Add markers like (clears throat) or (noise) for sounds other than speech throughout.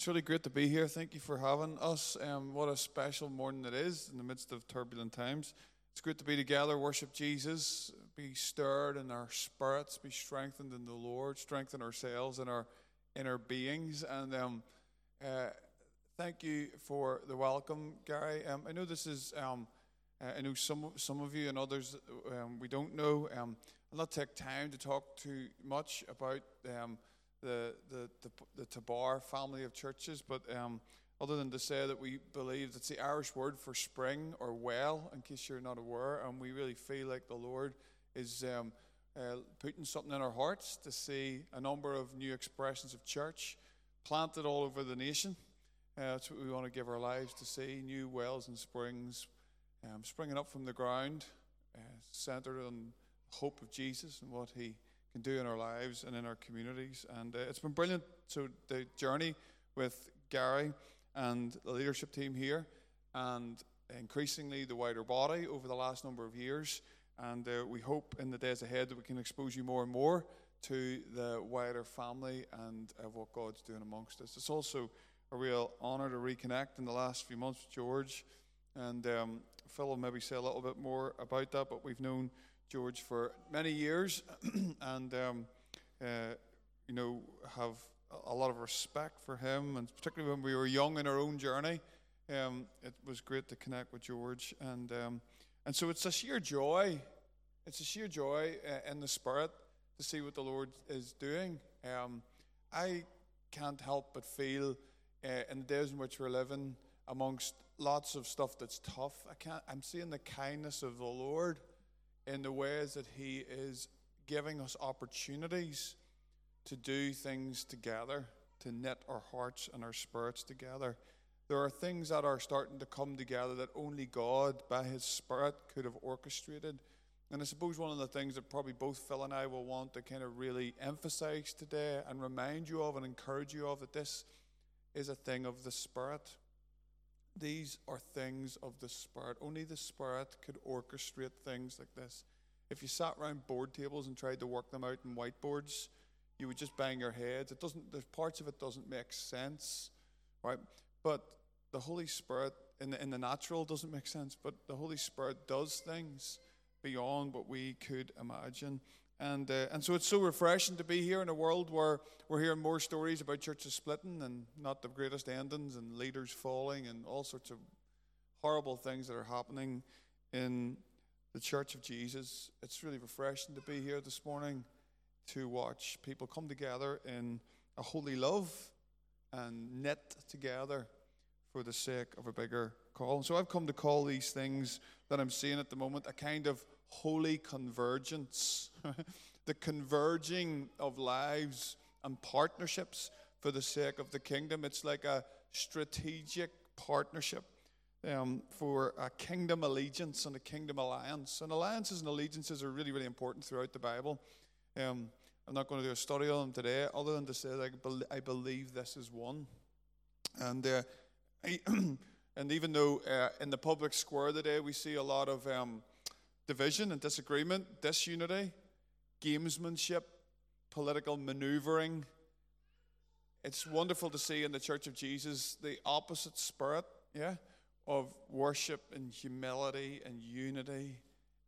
It's really great to be here. Thank you for having us. Um, what a special morning it is in the midst of turbulent times. It's great to be together, worship Jesus, be stirred in our spirits, be strengthened in the Lord, strengthen ourselves and our inner beings. And um, uh, thank you for the welcome, Gary. Um, I know this is, um, uh, I know some, some of you and others um, we don't know. Um, I'll not take time to talk too much about um, the, the, the, the Tobar family of churches, but um, other than to say that we believe that's the Irish word for spring or well, in case you're not aware, and we really feel like the Lord is um, uh, putting something in our hearts to see a number of new expressions of church planted all over the nation. Uh, that's what we want to give our lives to see new wells and springs um, springing up from the ground, uh, centered on hope of Jesus and what He can do in our lives and in our communities. And uh, it's been brilliant. So the journey with Gary and the leadership team here, and increasingly the wider body over the last number of years. And uh, we hope in the days ahead that we can expose you more and more to the wider family and uh, what God's doing amongst us. It's also a real honour to reconnect in the last few months with George. And um, Phil will maybe say a little bit more about that, but we've known George for many years, (clears throat) and um, uh, you know have a lot of respect for him, and particularly when we were young in our own journey, um, it was great to connect with George, and um, and so it's a sheer joy, it's a sheer joy uh, in the spirit to see what the Lord is doing. Um, I can't help but feel uh, in the days in which we're living, amongst lots of stuff that's tough, I can't. I'm seeing the kindness of the Lord in the ways that He is giving us opportunities to do things together, to knit our hearts and our spirits together. There are things that are starting to come together that only God, by His Spirit, could have orchestrated. And I suppose one of the things that probably both Phil and I will want to kind of really emphasize today and remind you of and encourage you of that this is a thing of the Spirit. These are things of the Spirit. Only the Spirit could orchestrate things like this. If you sat around board tables and tried to work them out in whiteboards, you would just bang your heads. It doesn't. There's parts of it doesn't make sense, right? But the Holy Spirit in the, in the natural doesn't make sense. But the Holy Spirit does things beyond what we could imagine. And, uh, and so it's so refreshing to be here in a world where we're hearing more stories about churches splitting and not the greatest endings and leaders falling and all sorts of horrible things that are happening in the Church of Jesus. It's really refreshing to be here this morning to watch people come together in a holy love and knit together for the sake of a bigger call. And so I've come to call these things that I'm seeing at the moment a kind of holy convergence, (laughs) the converging of lives and partnerships for the sake of the kingdom. It's like a strategic partnership um, for a kingdom allegiance and a kingdom alliance. And alliances and allegiances are really, really important throughout the Bible. Um, I'm not going to do a study on them today, other than to say that I believe this is one. And uh, I, (clears throat) and even though uh, in the public square today we see a lot of um, division and disagreement, disunity, gamesmanship, political maneuvering. It's wonderful to see in the Church of Jesus the opposite spirit, yeah, of worship and humility and unity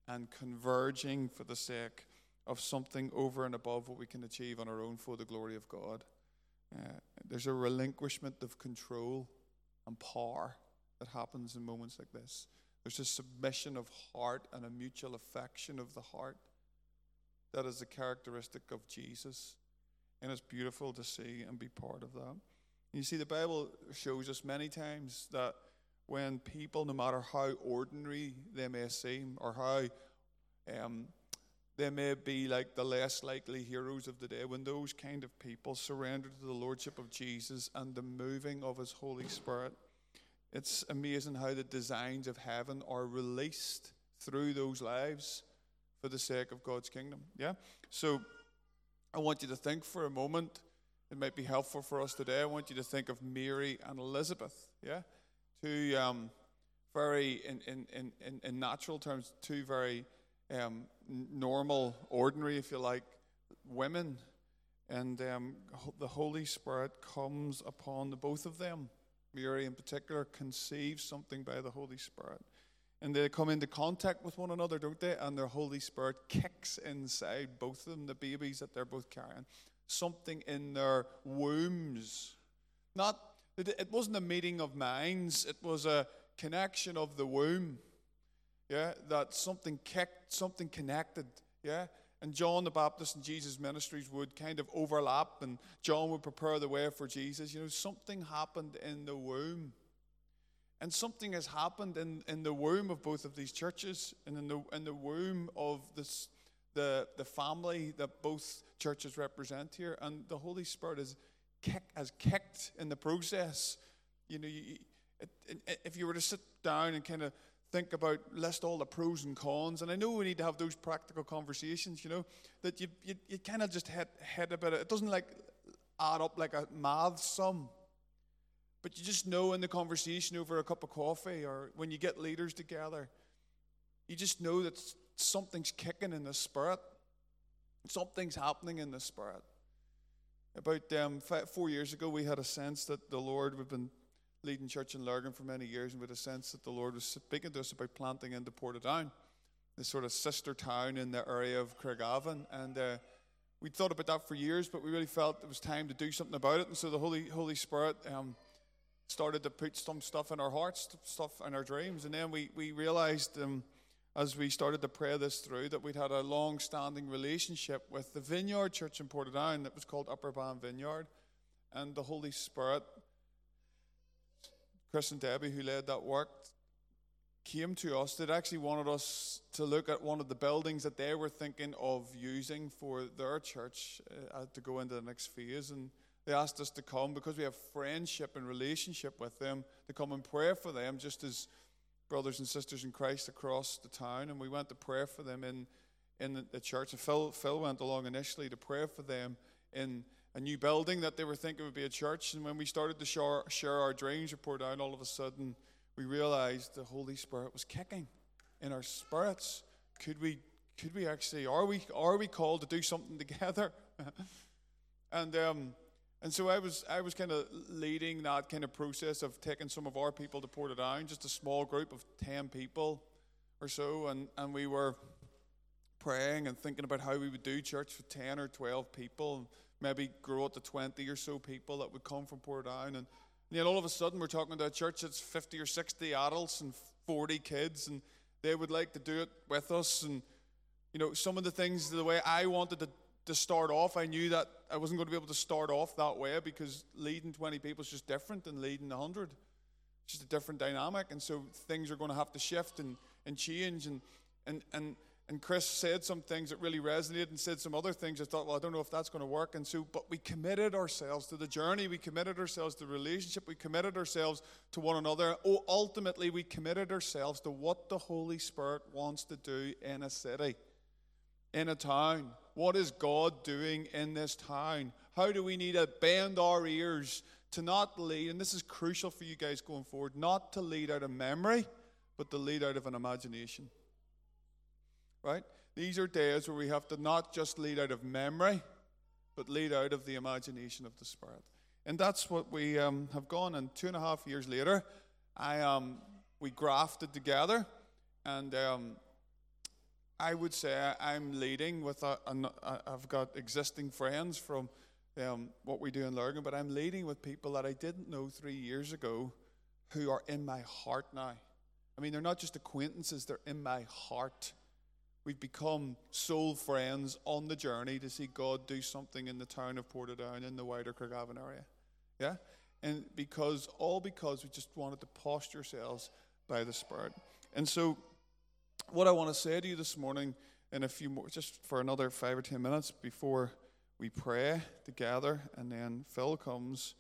and converging for the sake of something over and above what we can achieve on our own for the glory of God. Uh, there's a relinquishment of control and power that happens in moments like this. There's a submission of heart and a mutual affection of the heart. That is a characteristic of Jesus. And it's beautiful to see and be part of that. You see, the Bible shows us many times that when people, no matter how ordinary they may seem or how um, they may be like the less likely heroes of the day, when those kind of people surrender to the Lordship of Jesus and the moving of His Holy Spirit, it's amazing how the designs of heaven are released through those lives for the sake of God's kingdom. Yeah? So I want you to think for a moment, it might be helpful for us today. I want you to think of Mary and Elizabeth. Yeah? Two um, very, in, in, in, in natural terms, two very um, normal, ordinary, if you like, women. And um, the Holy Spirit comes upon the both of them. Mary, in particular, conceives something by the Holy Spirit. And they come into contact with one another, don't they? And their Holy Spirit kicks inside both of them, the babies that they're both carrying. Something in their wombs. Not, it wasn't a meeting of minds, it was a connection of the womb. Yeah, that something kicked, something connected. Yeah, and John the Baptist and Jesus' ministries would kind of overlap, and John would prepare the way for Jesus. You know, something happened in the womb. And something has happened in, in the womb of both of these churches and in the, in the womb of this, the, the family that both churches represent here. And the Holy Spirit has, kick, has kicked in the process. You know, you, if you were to sit down and kind of think about, list all the pros and cons. And I know we need to have those practical conversations, you know, that you, you, you kind of just hit, hit a bit. It doesn't like add up like a math sum. But you just know in the conversation over a cup of coffee or when you get leaders together, you just know that something's kicking in the spirit. Something's happening in the spirit. About um, four years ago, we had a sense that the Lord, we've been leading church in Lurgan for many years, and with a sense that the Lord was speaking to us about planting into Portadown, this sort of sister town in the area of Craigavon. And uh, we'd thought about that for years, but we really felt it was time to do something about it. And so the Holy Holy Spirit um, started to put some stuff in our hearts, stuff in our dreams. And then we, we realized um, as we started to pray this through that we'd had a long standing relationship with the Vineyard Church in Portadown that was called Upper Bann Vineyard. And the Holy Spirit Chris and Debbie, who led that work, came to us. They actually wanted us to look at one of the buildings that they were thinking of using for their church uh, to go into the next phase. And they asked us to come because we have friendship and relationship with them to come and pray for them, just as brothers and sisters in Christ across the town. And we went to pray for them in, in the church. And Phil, Phil went along initially to pray for them in a new building that they were thinking would be a church. And when we started to share, share our dreams for Portadown, all of a sudden we realized the Holy Spirit was kicking in our spirits. Could we, could we actually, are we, are we called to do something (laughs) together? and, um, and so I was, I was kind of leading that kind of process of taking some of our people to Portadown, just a small group of 10 people or so. And, and we were praying and thinking about how we would do church with 10 or 12 people maybe grow it to 20 or so people that would come from Portadown. And, and then all of a sudden, we're talking to a church that's 50 or 60 adults and 40 kids, and they would like to do it with us. And, you know, some of the things, the way I wanted to, to start off, I knew that I wasn't going to be able to start off that way because leading 20 people is just different than leading 100. It's just a different dynamic. And so things are going to have to shift and, and change. And, and, and and Chris said some things that really resonated and said some other things. I thought, well, I don't know if that's going to work. And so, but we committed ourselves to the journey. We committed ourselves to the relationship. We committed ourselves to one another. Oh, ultimately, we committed ourselves to what the Holy Spirit wants to do in a city, in a town. What is God doing in this town? How do we need to bend our ears to not lead? And this is crucial for you guys going forward, not to lead out of memory, but to lead out of an imagination right? These are days where we have to not just lead out of memory, but lead out of the imagination of the Spirit. And that's what we um, have gone. And two and a half years later, I um, we grafted together, and um, I would say I'm leading with I've got existing friends from um, what we do in Lurgan, but I'm leading with people that I didn't know three years ago, who are in my heart now. I mean, they're not just acquaintances; they're in my heart. We've become soul friends on the journey to see God do something in the town of Portadown in the wider Craigavon area. Yeah? And because, all because we just wanted to posture ourselves by the Spirit. And so, what I want to say to you this morning, in a few more, just for another five or ten minutes before we pray together, and then Phil comes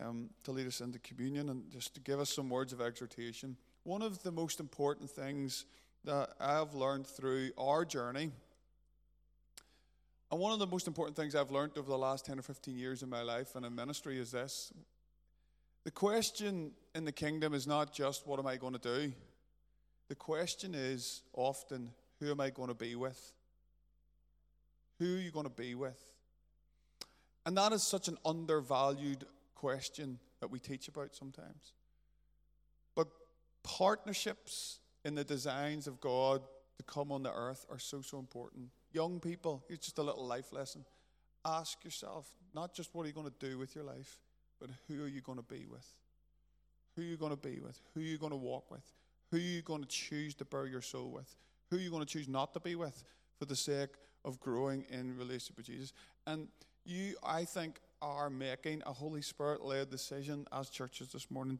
um, to lead us into communion and just to give us some words of exhortation. One of the most important things that I've learned through our journey. And one of the most important things I've learned over the last 10 or 15 years in my life and in ministry is this. The question in the kingdom is not just what am I going to do? The question is often who am I going to be with? Who are you going to be with? And that is such an undervalued question that we teach about sometimes. But partnerships in the designs of God to come on the earth are so, so important. Young people, it's just a little life lesson. Ask yourself not just what are you going to do with your life, but who are you going to be with? Who are you going to be with? Who are you going to walk with? Who are you going to choose to bear your soul with? Who are you going to choose not to be with for the sake of growing in relationship with Jesus? And you, I think, are making a Holy Spirit led decision as churches this morning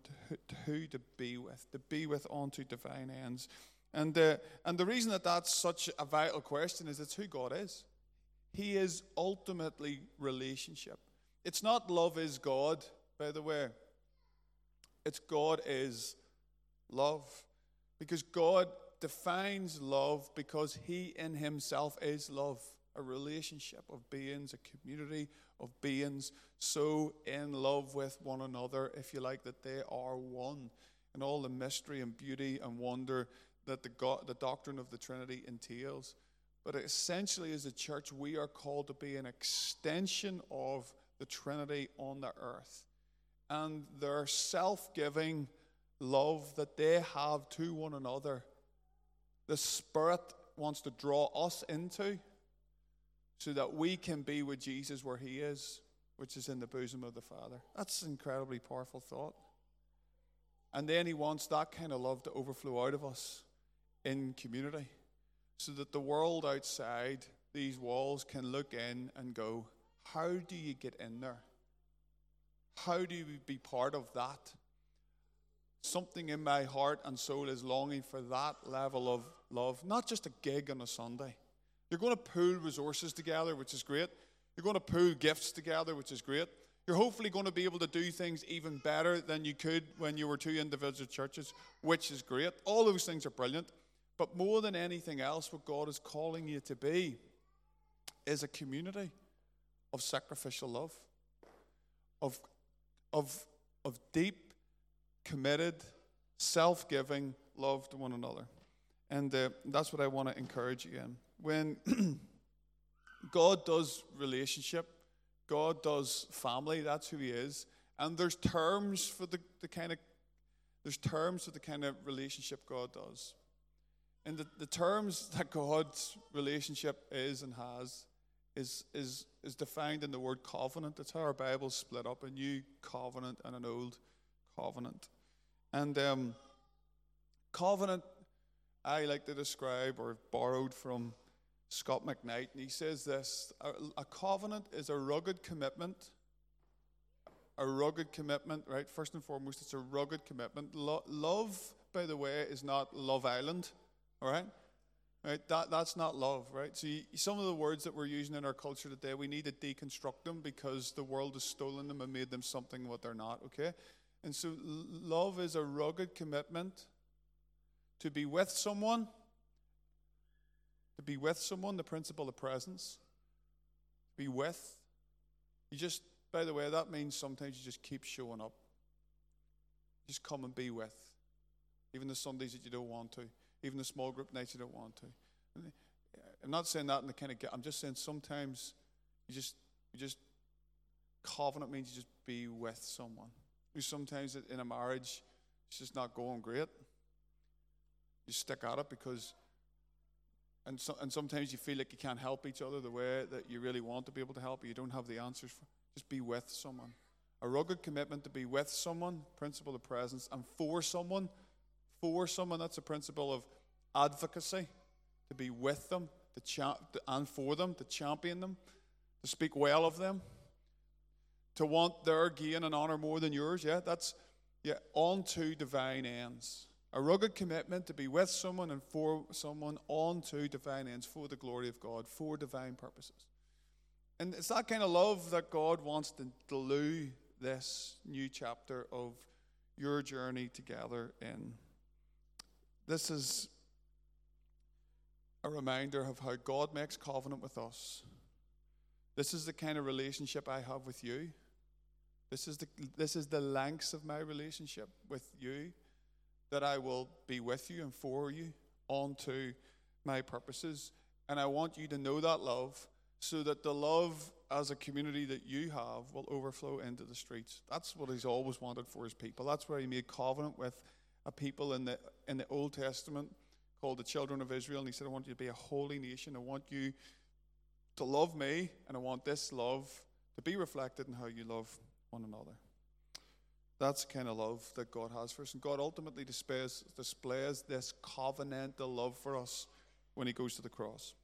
to who, to be with, to be with unto divine ends. And, uh, and the reason that that's such a vital question is it's who God is. He is ultimately relationship. It's not love is God, by the way. It's God is love. Because God defines love because He in Himself is love, a relationship of beings, a community of beings so in love with one another, if you like, that they are one. And all the mystery and beauty and wonder that the, God, the doctrine of the Trinity entails. But essentially, as a church, we are called to be an extension of the Trinity on the earth. And their self giving love that they have to one another, the Spirit wants to draw us into so that we can be with Jesus where He is, which is in the bosom of the Father. That's an incredibly powerful thought. And then He wants that kind of love to overflow out of us in community so that the world outside these walls can look in and go, How do you get in there? How do you be part of that? Something in my heart and soul is longing for that level of love, not just a gig on a Sunday. You're going to pool resources together, which is great. You're going to pool gifts together, which is great. You're hopefully going to be able to do things even better than you could when you were two individual churches, which is great. All those things are brilliant. But more than anything else, what God is calling you to be is a community of sacrificial love, of, of, of deep, committed, self giving love to one another. And uh, that's what I want to encourage you in. When (clears throat) God does relationship, God does family, that's who He is. And there's terms for the, the kind of there's terms for the kind of relationship God does. And the, the terms that God's relationship is and has is, is, is defined in the word covenant. That's how our Bible's split up a new covenant and an old covenant. And um, covenant, I like to describe or borrowed from Scot McKnight, and he says this a, a covenant is a rugged commitment. A rugged commitment, right? First and foremost, it's a rugged commitment. Lo- love, by the way, is not Love Island. All right? Right? That, that's not love, right? So, you, some of the words that we're using in our culture today, we need to deconstruct them because the world has stolen them and made them something what they're not, okay? And so, love is a rugged commitment to be with someone, to be with someone, the principle of presence, be with. You just, by the way, that means sometimes you just keep showing up. Just come and be with, even the Sundays that you don't want to even the small group nights you don't want to. I'm not saying that in the kind of. I'm just saying sometimes you just you just covenant means you just be with someone. Sometimes in a marriage, it's just not going great. You stick at it because, and so, and sometimes you feel like you can't help each other the way that you really want to be able to help, but you don't have the answers. For, just be with someone. A rugged commitment to be with someone, principle of presence, and for someone, for someone. That's a principle of advocacy, to be with them, to cha- and for them, to champion them, to speak well of them, to want their gain and honor more than yours. Yeah, that's yeah, on to divine ends. A rugged commitment to be with someone and for someone on to divine ends, for the glory of God, for divine purposes. And it's that kind of love that God wants to glue this new chapter of your journey together in. This is a reminder of how God makes covenant with us. This is the kind of relationship I have with you. This is the, this is the lengths of my relationship with you that I will be with you and for you onto my purposes. And I want you to know that love so that the love as a community that you have will overflow into the streets. That's what he's always wanted for his people. That's where he made covenant with a people in the in the Old Testament called the children of Israel, and he said, I want you to be a holy nation. I want you to love me, and I want this love to be reflected in how you love one another. That's the kind of love that God has for us. And God ultimately displays, displays this covenantal love for us when he goes to the cross.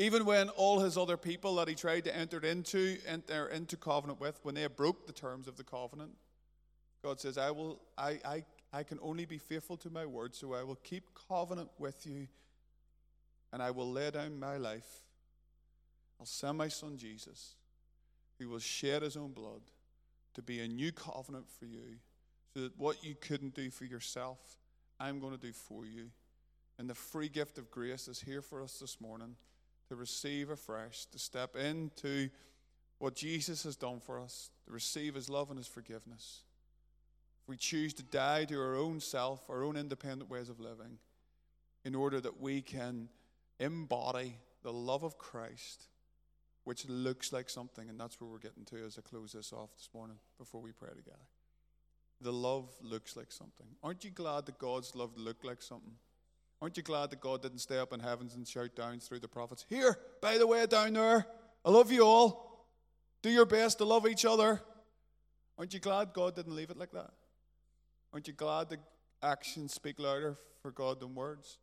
Even when all his other people that he tried to enter into enter into covenant with, when they broke the terms of the covenant, God says, I will I, I, I can only be faithful to my word, so I will keep covenant with you, and I will lay down my life. I'll send my son Jesus, who will shed his own blood to be a new covenant for you, so that what you couldn't do for yourself, I'm going to do for you. And the free gift of grace is here for us this morning to receive afresh, to step into what Jesus has done for us, to receive his love and his forgiveness. If we choose to die to our own self, our own independent ways of living, in order that we can embody the love of Christ which looks like something, and that's where we're getting to as I close this off this morning before we pray together. The love looks like something. Aren't you glad that God's love looked like something? Aren't you glad that God didn't stay up in heavens and shout down through the prophets, Here, by the way, down there, I love you all. Do your best to love each other. Aren't you glad God didn't leave it like that? Aren't you glad that actions speak louder for God than words?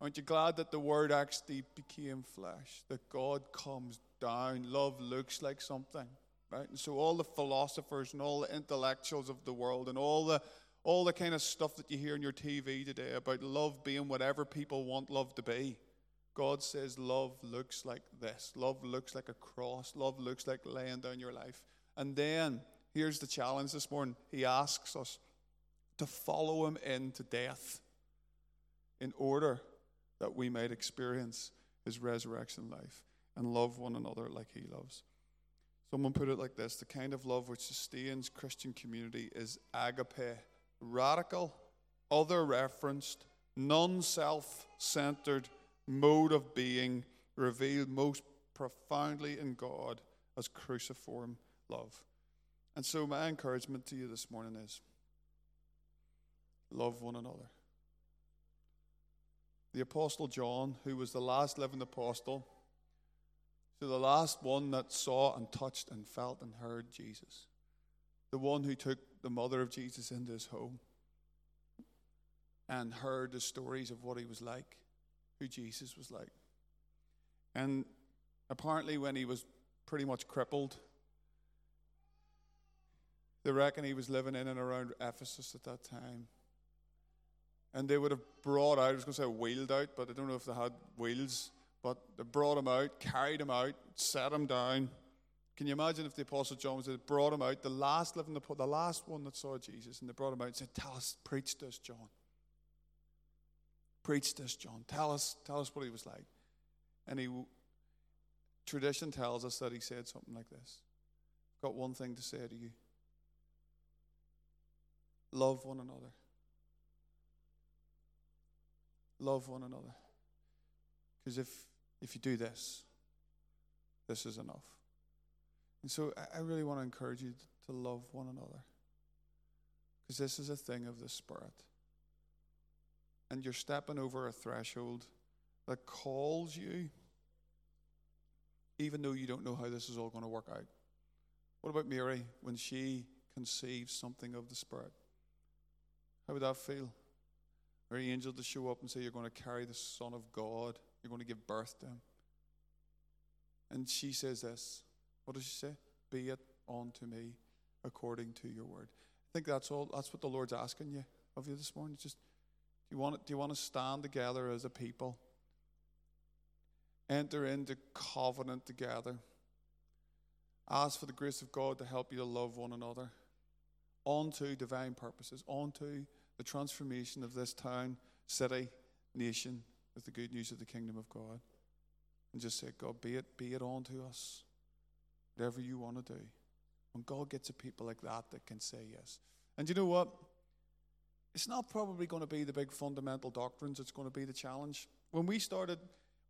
Aren't you glad that the word actually became flesh? That God comes down. Love looks like something, right? And so all the philosophers and all the intellectuals of the world and all the all the kind of stuff that you hear on your TV today about love being whatever people want love to be. God says love looks like this. Love looks like a cross. Love looks like laying down your life. And then here's the challenge this morning. He asks us to follow him into death in order that we might experience his resurrection life and love one another like he loves. Someone put it like this the kind of love which sustains Christian community is agape, radical, other referenced, non self centered mode of being revealed most profoundly in God as cruciform love. And so, my encouragement to you this morning is love one another. The Apostle John, who was the last living apostle, to the last one that saw and touched and felt and heard Jesus, the one who took the mother of Jesus into his home and heard the stories of what he was like, who Jesus was like. And apparently, when he was pretty much crippled, they reckon he was living in and around Ephesus at that time. And they would have brought out, I was going to say wheeled out, but I don't know if they had wheels but they brought him out, carried him out, set him down. Can you imagine if the Apostle John was there, brought him out, the last living, the, last one that saw Jesus, and they brought him out and said, Tell us, preach this, John. Preach this, John. Tell us, tell us what he was like. And he, tradition tells us that he said something like this Got one thing to say to you love one another. Love one another. Because if if you do this, this is enough. And so I really want to encourage you to love one another. Because this is a thing of the Spirit. And you're stepping over a threshold that calls you, even though you don't know how this is all going to work out. What about Mary when she conceives something of the Spirit? How would that feel? Or an angel to show up and say, You're going to carry the Son of God you're going to give birth to him. And she says this. What does she say? Be it unto me according to your word. I think that's all that's what the Lord's asking you of you this morning. Just do you want to do you want to stand together as a people? Enter into covenant together. Ask for the grace of God to help you to love one another. Onto divine purposes, onto the transformation of this town, city, nation, with the good news of the kingdom of God. And just say, God, be it, be it on to us. Whatever you want to do. When God gets a people like that that can say yes. And you know what? It's not probably going to be the big fundamental doctrines that's going to be the challenge. When we started,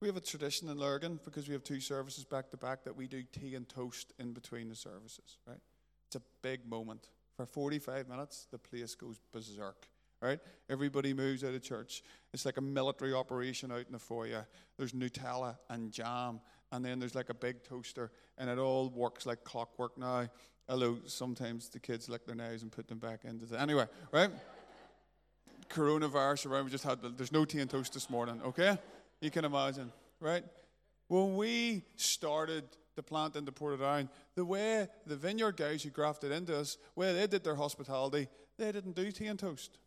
We have a tradition in Lurgan because we have two services back to back that we do tea and toast in between the services, right? It's a big moment. For 45 minutes, the place goes berserk, right? Everybody moves out of church. It's like a military operation out in the foyer. There's Nutella and jam, and then there's like a big toaster, and it all works like clockwork now. Although sometimes the kids lick their knives and put them back into the. Anyway, right? Coronavirus around, we just had, there's no tea and toast this morning, okay? You can imagine, right? When we started the plant into Portadown, the way the vineyard guys who grafted into us, where they did their hospitality, they didn't do tea and toast.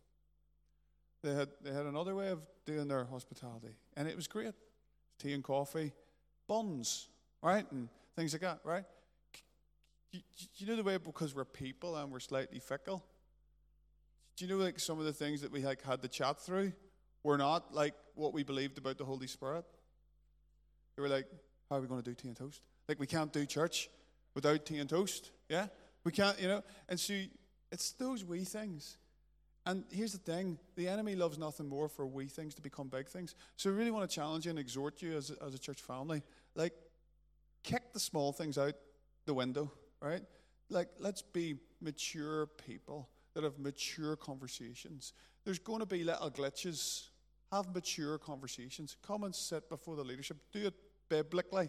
They had, they had another way of doing their hospitality, and it was great. Tea and coffee, buns, right, and things like that, right? You, you know the way because we're people and we're slightly fickle. Do you know like some of the things that we like had to chat through were not like what we believed about the Holy Spirit? They were like, how are we going to do tea and toast? Like we can't do church without tea and toast. Yeah, we can't, you know. And so it's those wee things. And here's the thing the enemy loves nothing more for wee things to become big things. So, I really want to challenge you and exhort you as, as a church family. Like, kick the small things out the window, right? Like, let's be mature people that have mature conversations. There's going to be little glitches. Have mature conversations. Come and sit before the leadership. Do it biblically,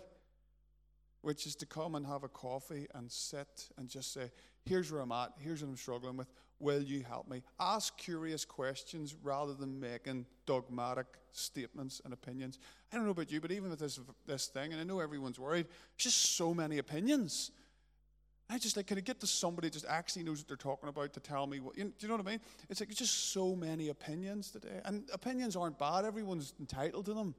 which is to come and have a coffee and sit and just say, Here's where I'm at. Here's what I'm struggling with. Will you help me? Ask curious questions rather than making dogmatic statements and opinions. I don't know about you, but even with this, this thing, and I know everyone's worried, there's just so many opinions. I just like, can I get to somebody that just actually knows what they're talking about to tell me what, you do you know what I mean? It's like, it's just so many opinions today. And opinions aren't bad, everyone's entitled to them.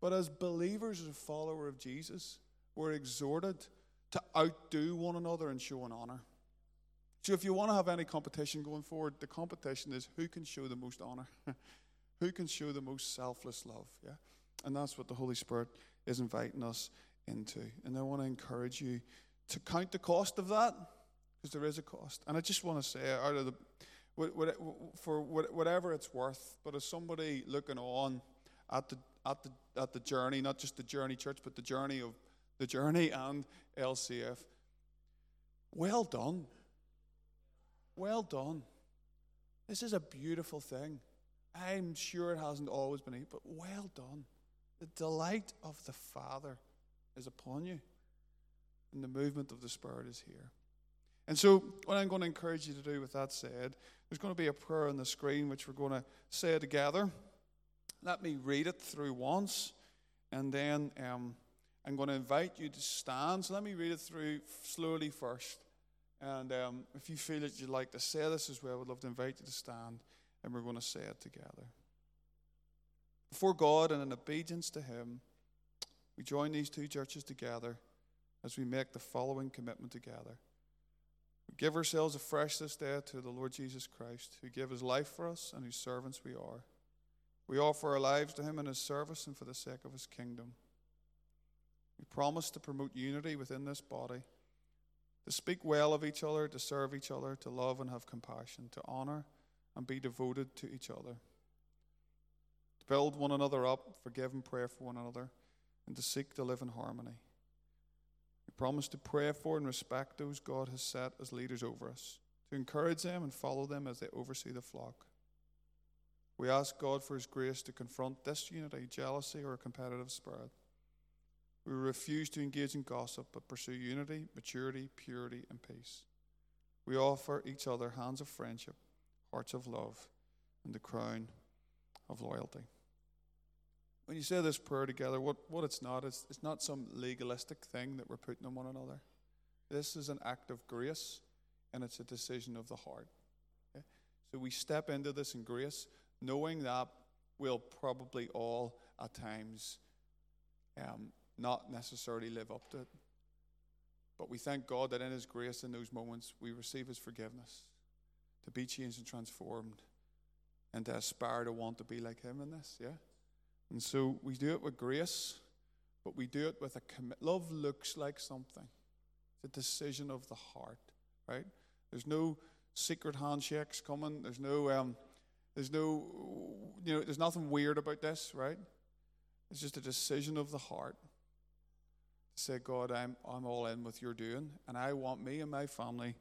But as believers, as a follower of Jesus, we're exhorted to outdo one another and show an honor. So if you want to have any competition going forward, the competition is who can show the most honor, (laughs) who can show the most selfless love. Yeah, and that's what the Holy Spirit is inviting us into. And I want to encourage you to count the cost of that because there is a cost. And I just want to say, out of the for whatever it's worth, but as somebody looking on at the at the at the journey, not just the journey church, but the journey of the journey and LCF. Well done. Well done. This is a beautiful thing. I'm sure it hasn't always been but well done. The delight of the Father is upon you, and the movement of the Spirit is here. And so, what I'm going to encourage you to do with that said, there's going to be a prayer on the screen which we're going to say together. Let me read it through once, and then um, I'm going to invite you to stand. So, let me read it through slowly first. And um, if you feel that you'd like to say this as well, would love to invite you to stand and we're going to say it together. Before God and in obedience to Him, we join these two churches together as we make the following commitment together. We give ourselves afresh this day to the Lord Jesus Christ, who gave His life for us and whose servants we are. We offer our lives to Him in His service and for the sake of His kingdom. We promise to promote unity within this body to speak well of each other, to serve each other, to love and have compassion, to honor and be devoted to each other, to build one another up, forgive and pray for one another, and to seek to live in harmony. We promise to pray for and respect those God has set as leaders over us, to encourage them and follow them as they oversee the flock. We ask God for His grace to confront disunity, jealousy, or a competitive spirit we refuse to engage in gossip, but pursue unity, maturity, purity, and peace. We offer each other hands of friendship, hearts of love, and the crown of loyalty. When you say this prayer together, what, what it's not, it's, it's not some legalistic thing that we're putting on one another. This is an act of grace, and it's a decision of the heart. Okay? So we step into this in grace, knowing that we'll probably all, at times, um, not necessarily live up to it. But we thank God that in His grace in those moments we receive His forgiveness to be changed and transformed and to aspire to want to be like Him in this, yeah? And so we do it with grace, but we do it with a commit. Love looks like something. It's a decision of the heart, right? There's no secret handshakes coming. There's no, um, there's no, you know, there's nothing weird about this, right? It's just a decision of the heart say, God, I'm, I'm all in with your doing, and I want me and my family,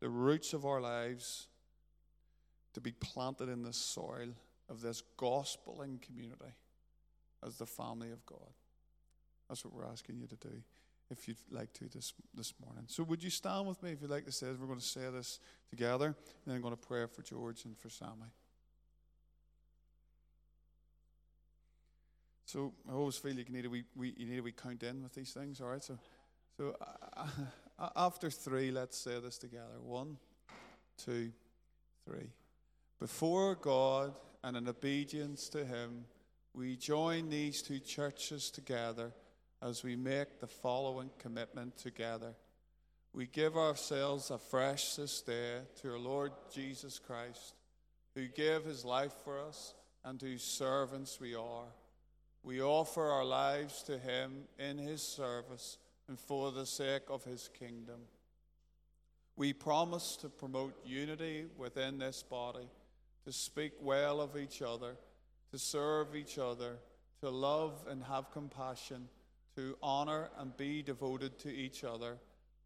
the roots of our lives, to be planted in the soil of this gospeling community as the family of God. That's what we're asking you to do if you'd like to this, this morning. So, would you stand with me if you'd like to say this? We're going to say this together, and then I'm going to pray for George and for Sammy. So, I always feel like you need a wee, wee, you need a wee count in with these things, all right? So, so (laughs) uh, after three, let's say this together. One, two, three. Before God and in obedience to Him, we join these two churches together as we make the following commitment together. We give ourselves afresh this day to our Lord Jesus Christ, who gave his life for us and whose servants we are. We offer our lives to him in his service and for the sake of his kingdom. We promise to promote unity within this body, to speak well of each other, to serve each other, to love and have compassion to honor and be devoted to each other,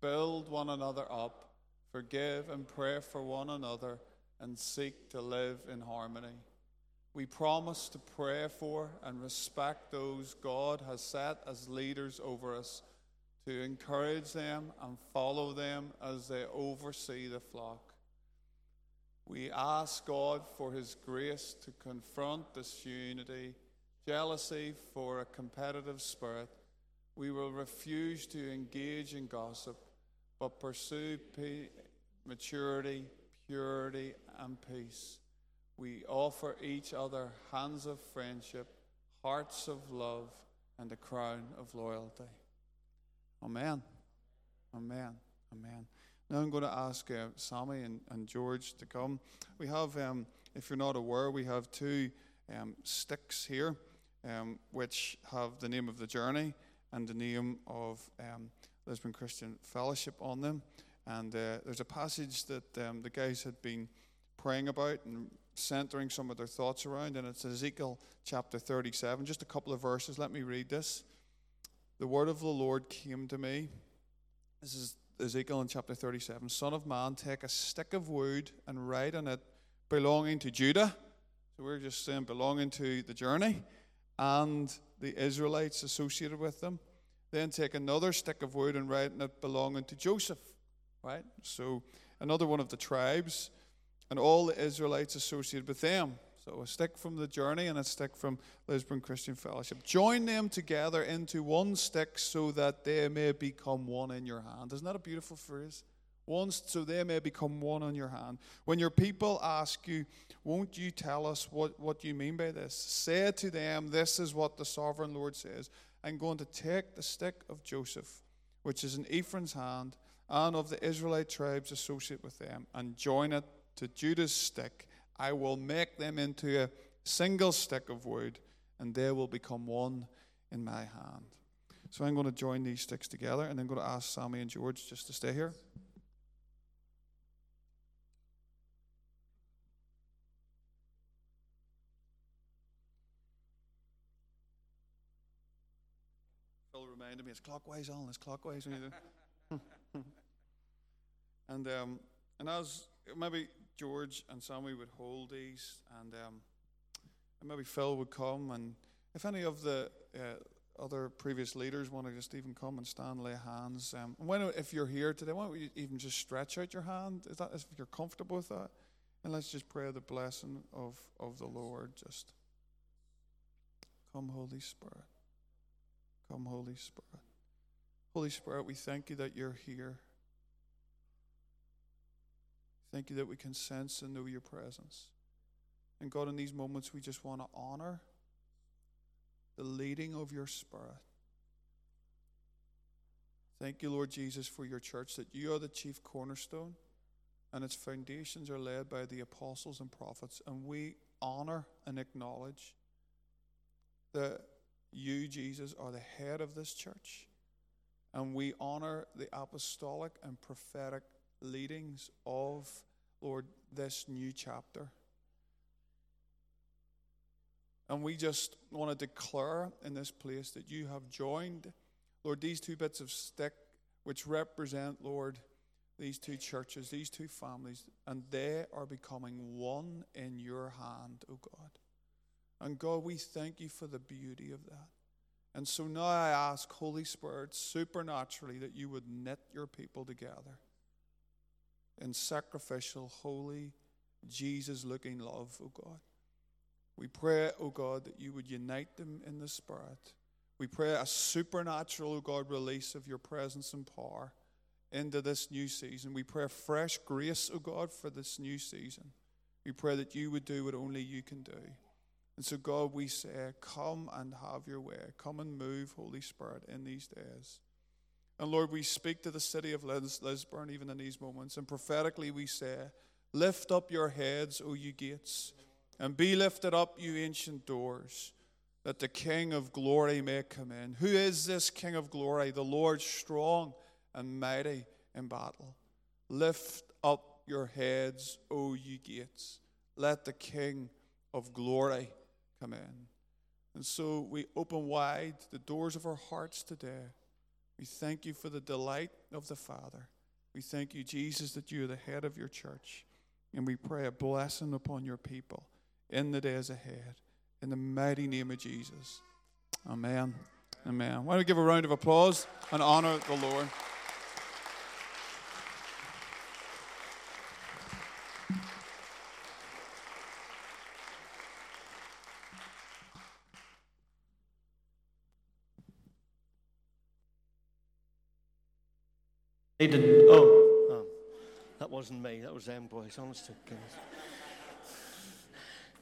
build one another up, forgive and pray for one another, and seek to live in harmony. We promise to pray for and respect those God has set as leaders over us, to encourage them and follow them as they oversee the flock. We ask God for His grace to confront disunity, jealousy for a competitive spirit, we will refuse to engage in gossip, but pursue maturity, purity, and peace. We offer each other hands of friendship, hearts of love, and a crown of loyalty. Amen. Amen. Amen. Now I'm going to ask uh, Sammy and, and George to come. We have, um, if you're not aware, we have two um, sticks here, um, which have the name of the journey and the name of um, Lisburn Christian Fellowship on them. And uh, there's a passage that um, the guys had been praying about and centering some of their thoughts around, and it's Ezekiel chapter 37. Just a couple of verses. Let me read this. The word of the Lord came to me. This is Ezekiel in chapter 37. Son of man, take a stick of wood and write on it belonging to Judah. So we're just saying belonging to the journey and the Israelites associated with them. Then take another stick of wood and write on it belonging to Joseph, right? So another one of the tribes, and all the Israelites associated with them. So a stick from the journey and a stick from Lisburn Christian Fellowship. Join them together into one stick so that they may become one in your hand. Isn't that a beautiful phrase? once so they may become one on your hand. When your people ask you, Won't you tell us what, what you mean by this? Say to them, This is what the sovereign Lord says. I'm going to take the stick of Joseph, which is in Ephraim's hand, and of the Israelite tribes associate with them, and join it to Judah's stick. I will make them into a single stick of wood, and they will become one in my hand. So I'm going to join these sticks together, and I'm going to ask Sammy and George just to stay here. reminded me it's clockwise, Alain, it's clockwise. (laughs) and um, and as maybe George and Sammy would hold these, and um, and maybe Phil would come, and if any of the uh, other previous leaders want to just even come and stand, lay hands. Um, when if you're here today, why don't you even just stretch out your hand? Is that if you're comfortable with that? And let's just pray the blessing of of the Lord. Just come, Holy Spirit. Come, Holy Spirit. Holy Spirit, we thank you that you're here. Thank you that we can sense and know your presence. And God, in these moments, we just want to honor the leading of your Spirit. Thank you, Lord Jesus, for your church, that you are the chief cornerstone and its foundations are led by the apostles and prophets. And we honor and acknowledge that you, Jesus, are the head of this church. And we honor the apostolic and prophetic leadings of, Lord, this new chapter. And we just want to declare in this place that you have joined, Lord, these two bits of stick, which represent, Lord, these two churches, these two families, and they are becoming one in your hand, O oh God. And God, we thank you for the beauty of that. And so now I ask, Holy Spirit, supernaturally, that you would knit your people together in sacrificial, holy, Jesus looking love, O God. We pray, O God, that you would unite them in the Spirit. We pray a supernatural, O God, release of your presence and power into this new season. We pray fresh grace, O God, for this new season. We pray that you would do what only you can do. And so, God, we say, come and have your way. Come and move, Holy Spirit, in these days. And Lord, we speak to the city of Lis- Lisburn even in these moments. And prophetically, we say, Lift up your heads, O you gates, and be lifted up, you ancient doors, that the King of glory may come in. Who is this King of glory? The Lord strong and mighty in battle. Lift up your heads, O you gates. Let the King of glory come in. And so we open wide the doors of our hearts today. We thank you for the delight of the Father. We thank you, Jesus, that you are the head of your church. And we pray a blessing upon your people in the days ahead. In the mighty name of Jesus. Amen. Amen. Why don't we give a round of applause and honor the Lord? They did. Oh, oh, that wasn't me. That was them boys. Honest to goodness.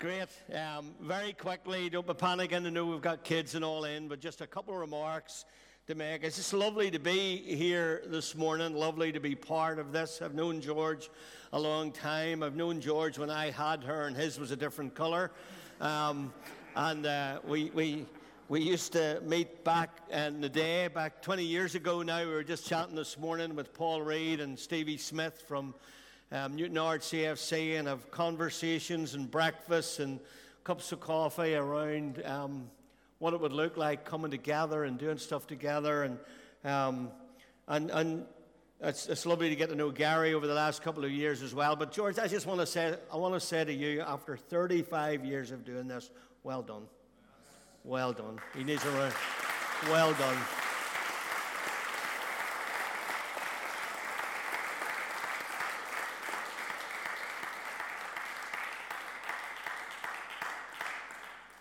Great. Um, very quickly, don't be panicking. I know we've got kids and all in, but just a couple of remarks to make. It's just lovely to be here this morning. Lovely to be part of this. I've known George a long time. I've known George when I had her, and his was a different colour. Um, and uh, we, we we used to meet back in the day, back 20 years ago now. We were just chatting this morning with Paul Reid and Stevie Smith from um, Newtownards CFC and have conversations and breakfasts and cups of coffee around um, what it would look like coming together and doing stuff together. And, um, and, and it's, it's lovely to get to know Gary over the last couple of years as well. But George, I just want to say, I want to say to you, after 35 years of doing this, well done. Well done. He needs a round. Well done.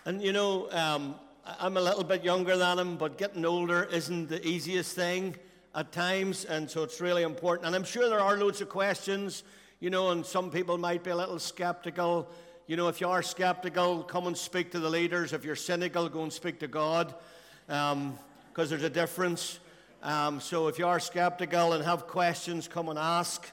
And you know, um, I'm a little bit younger than him, but getting older isn't the easiest thing at times, and so it's really important. And I'm sure there are loads of questions, you know, and some people might be a little skeptical you know, if you are skeptical, come and speak to the leaders. If you're cynical, go and speak to God, because um, there's a difference. Um, so if you are skeptical and have questions, come and ask.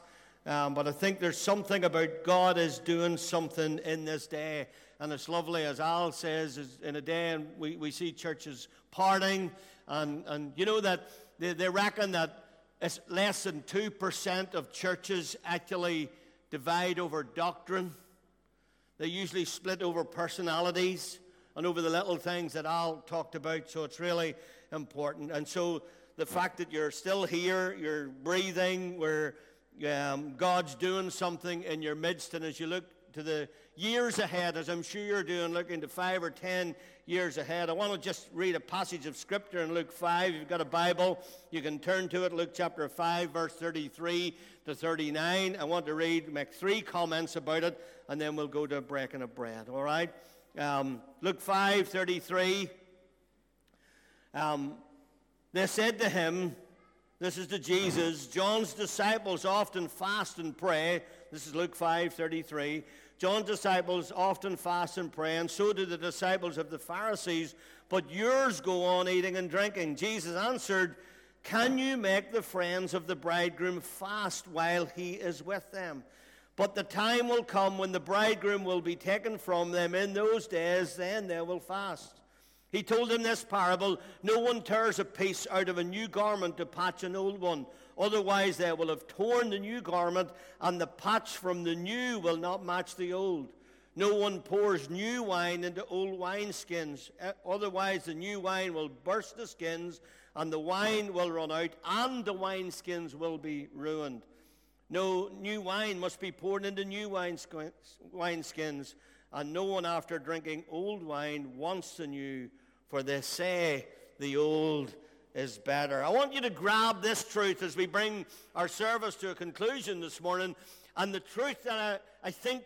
Um, but I think there's something about God is doing something in this day. And it's lovely, as Al says, in a day and we, we see churches parting. And, and you know that they, they reckon that it's less than 2% of churches actually divide over doctrine. They usually split over personalities and over the little things that Al talked about, so it's really important. And so the fact that you're still here, you're breathing, where um, God's doing something in your midst, and as you look to the years ahead, as I'm sure you're doing, looking to five or ten years ahead. I want to just read a passage of Scripture in Luke 5. If you've got a Bible, you can turn to it, Luke chapter 5, verse 33 to 39. I want to read, make three comments about it, and then we'll go to breaking of bread, all right? Um, Luke 5, 33. Um, they said to him, this is to Jesus, John's disciples often fast and pray. This is Luke 5, 33. John's disciples often fast and pray, and so do the disciples of the Pharisees, but yours go on eating and drinking. Jesus answered, Can you make the friends of the bridegroom fast while he is with them? But the time will come when the bridegroom will be taken from them. In those days, then they will fast. He told them this parable No one tears a piece out of a new garment to patch an old one. Otherwise, they will have torn the new garment, and the patch from the new will not match the old. No one pours new wine into old wineskins. Uh, otherwise, the new wine will burst the skins, and the wine will run out, and the wineskins will be ruined. No new wine must be poured into new wineskins, and no one after drinking old wine wants the new, for they say the old is better. I want you to grab this truth as we bring our service to a conclusion this morning. And the truth that I, I think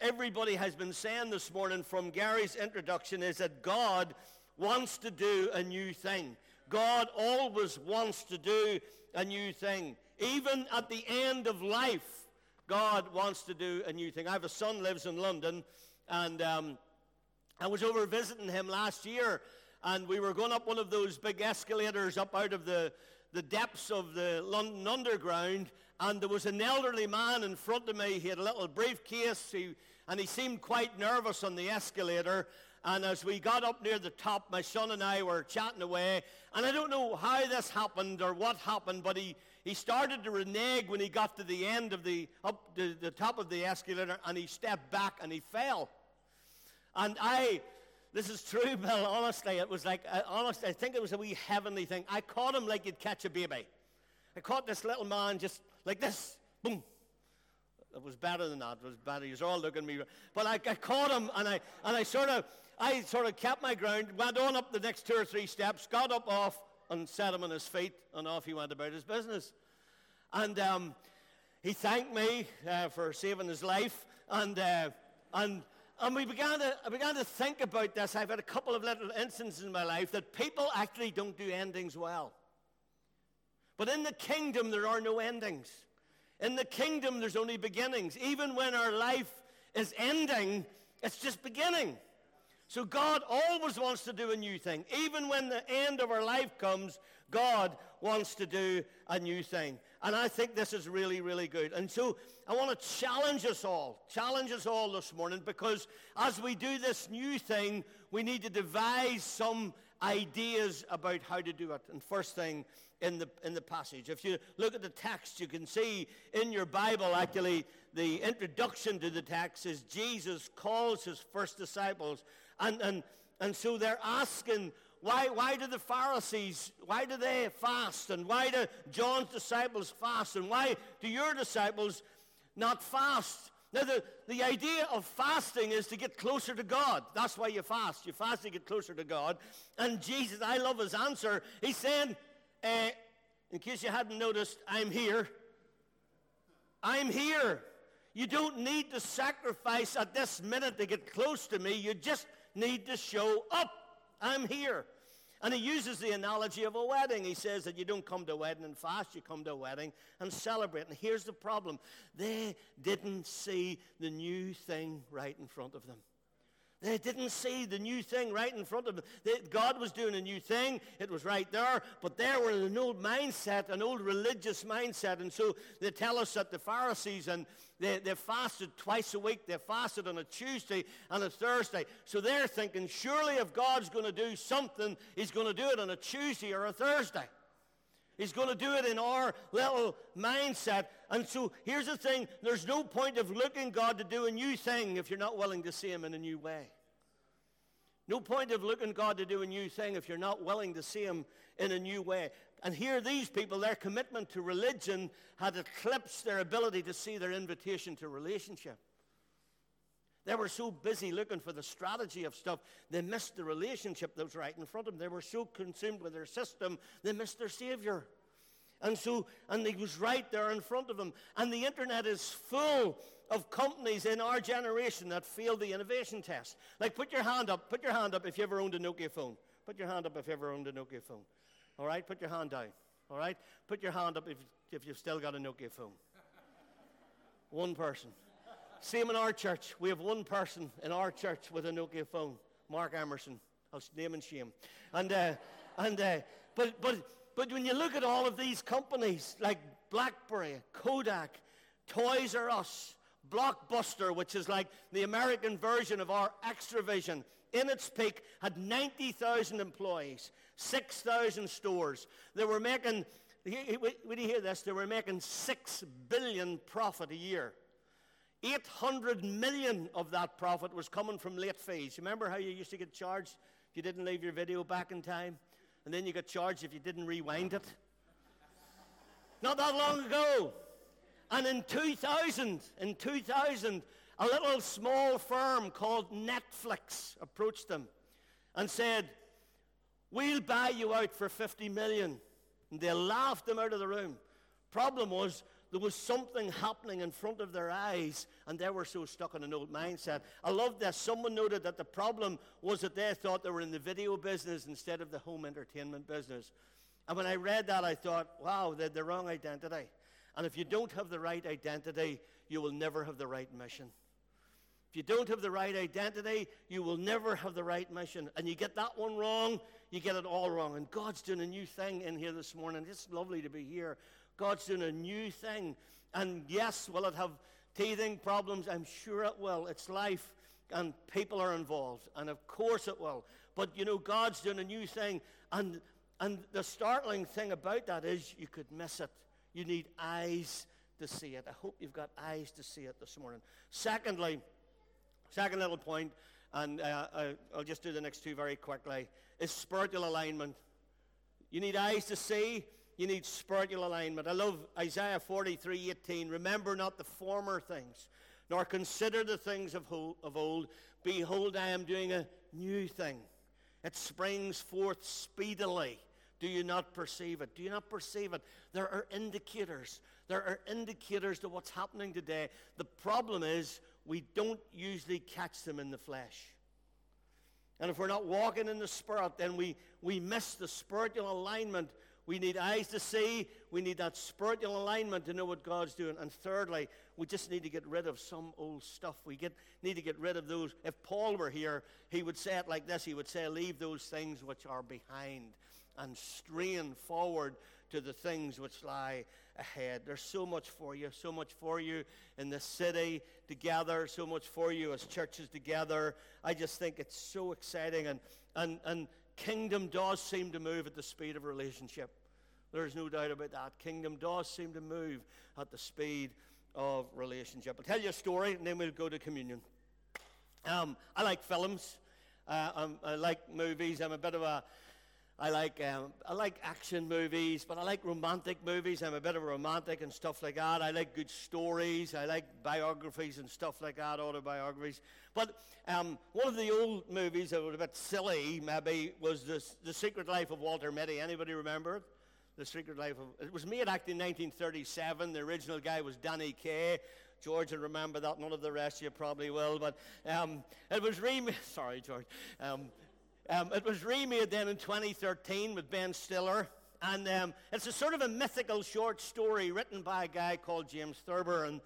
everybody has been saying this morning from Gary's introduction is that God wants to do a new thing. God always wants to do a new thing. Even at the end of life, God wants to do a new thing. I have a son lives in London, and um, I was over visiting him last year, and we were going up one of those big escalators up out of the, the depths of the London Underground, and there was an elderly man in front of me. He had a little briefcase, he, and he seemed quite nervous on the escalator. And as we got up near the top, my son and I were chatting away. And I don't know how this happened or what happened, but he, he started to renege when he got to the end of the, up to the top of the escalator, and he stepped back and he fell. And I, this is true, (laughs) Bill, honestly, it was like, uh, honestly, I think it was a wee heavenly thing. I caught him like you'd catch a baby. I caught this little man just like this, boom. It was better than that. It was better. He was all looking at me. But I, I caught him, and I, and I sort of, I sort of kept my ground, went on up the next two or three steps, got up off, and set him on his feet, and off he went about his business. And um, he thanked me uh, for saving his life, and uh, and and we began to, I began to think about this. I've had a couple of little instances in my life that people actually don't do endings well. But in the kingdom, there are no endings. In the kingdom, there's only beginnings. Even when our life is ending, it's just beginning. So God always wants to do a new thing. Even when the end of our life comes, God wants to do a new thing. And I think this is really, really good. And so I want to challenge us all, challenge us all this morning, because as we do this new thing, we need to devise some ideas about how to do it. And first thing in the, in the passage. If you look at the text, you can see in your Bible, actually, the introduction to the text is Jesus calls his first disciples. And, and, and so they're asking, why, why do the Pharisees, why do they fast? And why do John's disciples fast? And why do your disciples not fast? Now, the, the idea of fasting is to get closer to God. That's why you fast. You fast to get closer to God. And Jesus, I love his answer. He's saying, uh, in case you hadn't noticed, I'm here. I'm here. You don't need to sacrifice at this minute to get close to me. You just need to show up. I'm here. And he uses the analogy of a wedding. He says that you don't come to a wedding and fast, you come to a wedding and celebrate. And here's the problem they didn't see the new thing right in front of them. They didn't see the new thing right in front of them. They, God was doing a new thing. It was right there. But they were in an old mindset, an old religious mindset. And so they tell us that the Pharisees, and they, they fasted twice a week. They fasted on a Tuesday and a Thursday. So they're thinking, surely if God's going to do something, he's going to do it on a Tuesday or a Thursday. He's going to do it in our little mindset. And so here's the thing there's no point of looking God to do a new thing if you're not willing to see Him in a new way. No point of looking God to do a new thing if you're not willing to see Him in a new way. And here, these people, their commitment to religion had eclipsed their ability to see their invitation to relationship. They were so busy looking for the strategy of stuff, they missed the relationship that was right in front of them. They were so consumed with their system, they missed their Savior. And so, and he was right there in front of them. And the internet is full of companies in our generation that failed the innovation test. Like, put your hand up, put your hand up if you ever owned a Nokia phone. Put your hand up if you ever owned a Nokia phone. All right, put your hand down. All right, put your hand up if, if you've still got a Nokia phone. One person. Same in our church. We have one person in our church with a Nokia phone, Mark Emerson. I'll name and shame. And, uh, and, uh, but, but, but when you look at all of these companies like BlackBerry, Kodak, Toys R Us, Blockbuster, which is like the American version of our Xtra-vision, in its peak had 90,000 employees, 6,000 stores. They were making, when you hear this, they were making 6 billion profit a year. 800 million of that profit was coming from late fees. Remember how you used to get charged if you didn't leave your video back in time? And then you got charged if you didn't rewind it? Not that long ago. And in 2000, in 2000, a little small firm called Netflix approached them and said, We'll buy you out for 50 million. And they laughed them out of the room. Problem was, there was something happening in front of their eyes, and they were so stuck in an old mindset. I love this. Someone noted that the problem was that they thought they were in the video business instead of the home entertainment business. And when I read that, I thought, wow, they had the wrong identity. And if you don't have the right identity, you will never have the right mission. If you don't have the right identity, you will never have the right mission. And you get that one wrong, you get it all wrong. And God's doing a new thing in here this morning. It's lovely to be here. God's doing a new thing. And yes, will it have teething problems? I'm sure it will. It's life and people are involved. And of course it will. But you know, God's doing a new thing. And, and the startling thing about that is you could miss it. You need eyes to see it. I hope you've got eyes to see it this morning. Secondly, second little point, and uh, I'll just do the next two very quickly, is spiritual alignment. You need eyes to see you need spiritual alignment. I love Isaiah 43 18. Remember not the former things, nor consider the things of, old. Behold, I am doing a new thing. It springs forth speedily. Do you not perceive it? Do you not perceive it? There are indicators. There are indicators to what's happening today. The problem is we don't usually catch them in the flesh. And if we're not walking in the Spirit, then we, we miss the spiritual alignment we need eyes to see. We need that spiritual alignment to know what God's doing. And thirdly, we just need to get rid of some old stuff. We get, need to get rid of those. If Paul were here, he would say it like this He would say, Leave those things which are behind and strain forward to the things which lie ahead. There's so much for you, so much for you in the city together, so much for you as churches together. I just think it's so exciting. And, and, and kingdom does seem to move at the speed of relationship. There's no doubt about that. Kingdom does seem to move at the speed of relationship. I'll tell you a story and then we'll go to communion. Um, I like films. Uh, I like movies. I'm a bit of a I like, um, I like action movies, but I like romantic movies. I'm a bit of a romantic and stuff like that. I like good stories. I like biographies and stuff like that, autobiographies. But um, one of the old movies that was a bit silly, maybe, was the, the Secret Life of Walter Mitty. Anybody remember it? The Secret Life of... It was made actually in 1937. The original guy was Danny Kaye. George will remember that. None of the rest of you probably will. But um, it was remade... (laughs) Sorry, George. Um, um, it was remade then in 2013 with Ben Stiller. And um, it's a sort of a mythical short story written by a guy called James Thurber. And,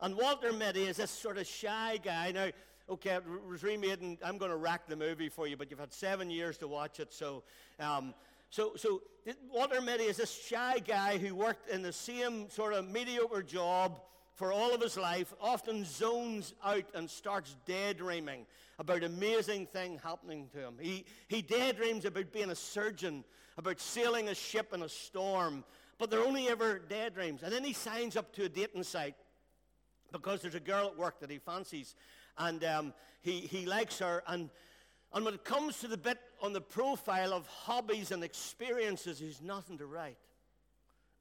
and Walter Mitty is this sort of shy guy. Now, okay, it was remade, and I'm going to rack the movie for you, but you've had seven years to watch it. So, um, so, so Walter Mitty is this shy guy who worked in the same sort of mediocre job for all of his life, often zones out and starts daydreaming about amazing thing happening to him. He, he daydreams about being a surgeon, about sailing a ship in a storm, but they're only ever daydreams. And then he signs up to a dating site because there's a girl at work that he fancies, and um, he, he likes her. And, and when it comes to the bit on the profile of hobbies and experiences, he's nothing to write.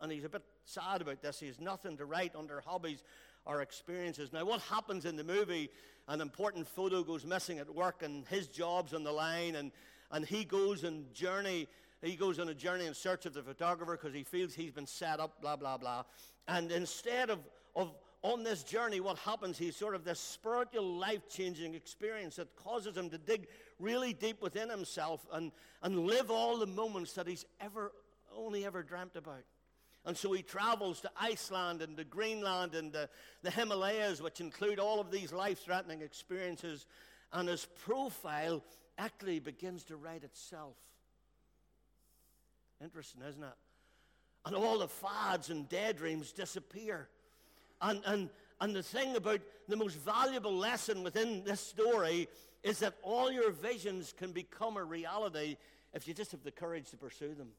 And he's a bit sad about this. He has nothing to write under hobbies or experiences. Now, what happens in the movie, an important photo goes missing at work, and his job's on the line, and, and he goes on journey. He goes on a journey in search of the photographer because he feels he's been set up, blah, blah, blah. And instead of, of on this journey, what happens, he's sort of this spiritual, life changing experience that causes him to dig really deep within himself and, and live all the moments that he's ever, only ever dreamt about. And so he travels to Iceland and to Greenland and the, the Himalayas, which include all of these life threatening experiences. And his profile actually begins to write itself. Interesting, isn't it? And all the fads and daydreams disappear. And, and, and the thing about the most valuable lesson within this story is that all your visions can become a reality if you just have the courage to pursue them.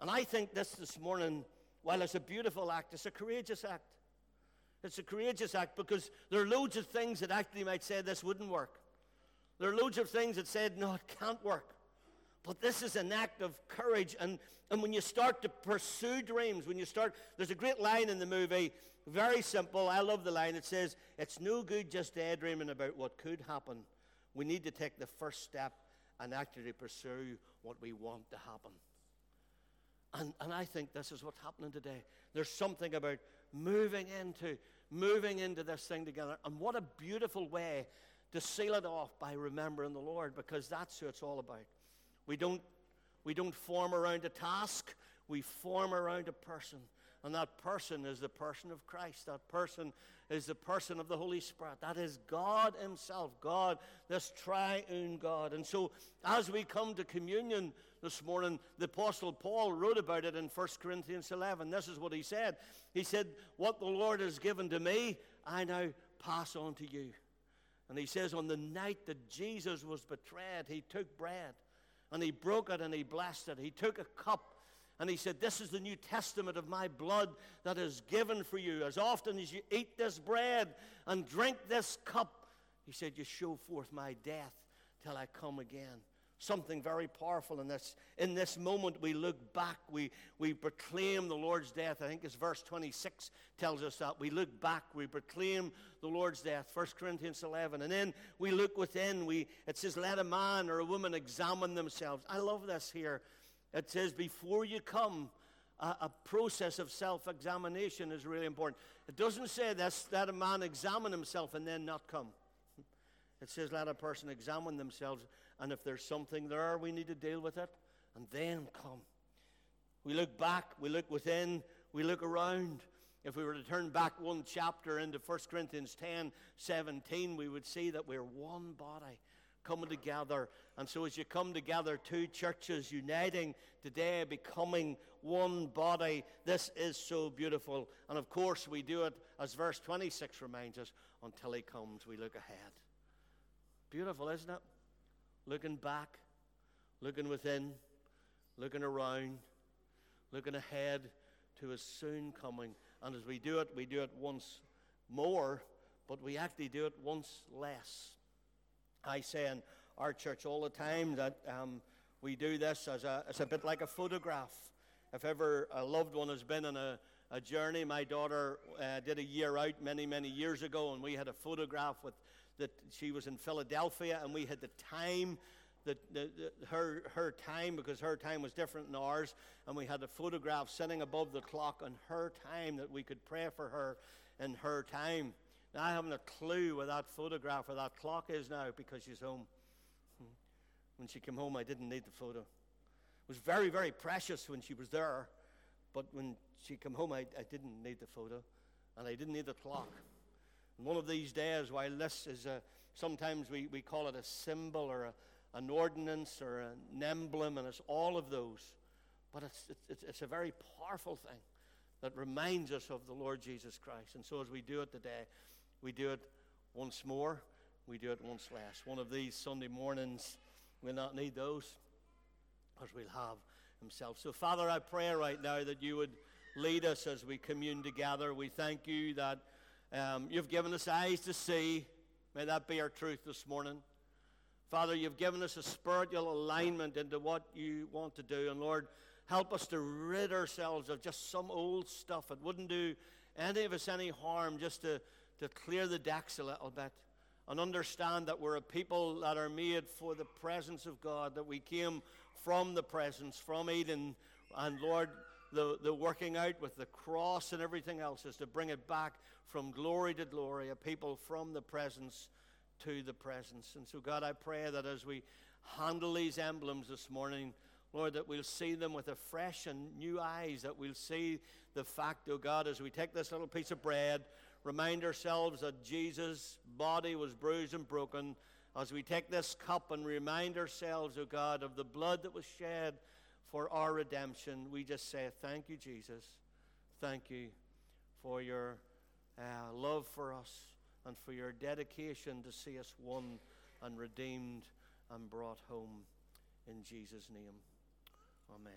And I think this this morning, while it's a beautiful act, it's a courageous act. It's a courageous act because there are loads of things that actually might say this wouldn't work. There are loads of things that said, no, it can't work. But this is an act of courage. And, and when you start to pursue dreams, when you start, there's a great line in the movie, very simple. I love the line. It says, It's no good just daydreaming about what could happen. We need to take the first step and actually pursue what we want to happen. And, and I think this is what's happening today. There's something about moving into, moving into this thing together. And what a beautiful way to seal it off by remembering the Lord, because that's who it's all about. We don't, we don't form around a task, we form around a person. And that person is the person of Christ. That person is the person of the Holy Spirit. That is God Himself, God, this triune God. And so, as we come to communion this morning, the Apostle Paul wrote about it in 1 Corinthians 11. This is what he said He said, What the Lord has given to me, I now pass on to you. And he says, On the night that Jesus was betrayed, he took bread and he broke it and he blessed it. He took a cup and he said, This is the New Testament of my blood that is given for you. As often as you eat this bread and drink this cup, he said, You show forth my death till I come again. Something very powerful in this. In this moment, we look back, we, we proclaim the Lord's death. I think it's verse 26 tells us that. We look back, we proclaim the Lord's death, 1 Corinthians 11. And then we look within, we, it says, Let a man or a woman examine themselves. I love this here. It says, before you come, a, a process of self examination is really important. It doesn't say this, let a man examine himself and then not come. It says, let a person examine themselves, and if there's something there, we need to deal with it, and then come. We look back, we look within, we look around. If we were to turn back one chapter into 1 Corinthians 10 17, we would see that we're one body coming together. And so, as you come together, two churches uniting today, becoming one body, this is so beautiful. And of course, we do it, as verse 26 reminds us, until He comes, we look ahead. Beautiful, isn't it? Looking back, looking within, looking around, looking ahead to His soon coming. And as we do it, we do it once more, but we actually do it once less. I say in our church all the time that um, we do this as a, it's a bit like a photograph. If ever a loved one has been on a, a journey, my daughter uh, did a year out many, many years ago, and we had a photograph with that she was in Philadelphia, and we had the time that the, the, her, her time because her time was different than ours and we had a photograph sitting above the clock on her time that we could pray for her in her time I haven't a clue where that photograph or that clock is now because she's home. When she came home, I didn't need the photo. It was very, very precious when she was there, but when she came home, I, I didn't need the photo, and I didn't need the clock. And one of these days, while this is a, sometimes we, we call it a symbol or a, an ordinance or an emblem, and it's all of those, but it's, it's, it's a very powerful thing that reminds us of the Lord Jesus Christ. And so as we do it today, we do it once more, we do it once less. One of these Sunday mornings, we'll not need those, because we'll have Himself. So, Father, I pray right now that you would lead us as we commune together. We thank you that um, you've given us eyes to see. May that be our truth this morning. Father, you've given us a spiritual alignment into what you want to do. And Lord, help us to rid ourselves of just some old stuff. It wouldn't do any of us any harm just to to clear the decks a little bit and understand that we're a people that are made for the presence of God, that we came from the presence, from Eden. And Lord, the, the working out with the cross and everything else is to bring it back from glory to glory, a people from the presence to the presence. And so, God, I pray that as we handle these emblems this morning, Lord, that we'll see them with a fresh and new eyes, that we'll see the fact, oh God, as we take this little piece of bread, remind ourselves that Jesus' body was bruised and broken. As we take this cup and remind ourselves, oh God, of the blood that was shed for our redemption, we just say, Thank you, Jesus. Thank you for your uh, love for us and for your dedication to see us won and redeemed and brought home. In Jesus' name, amen.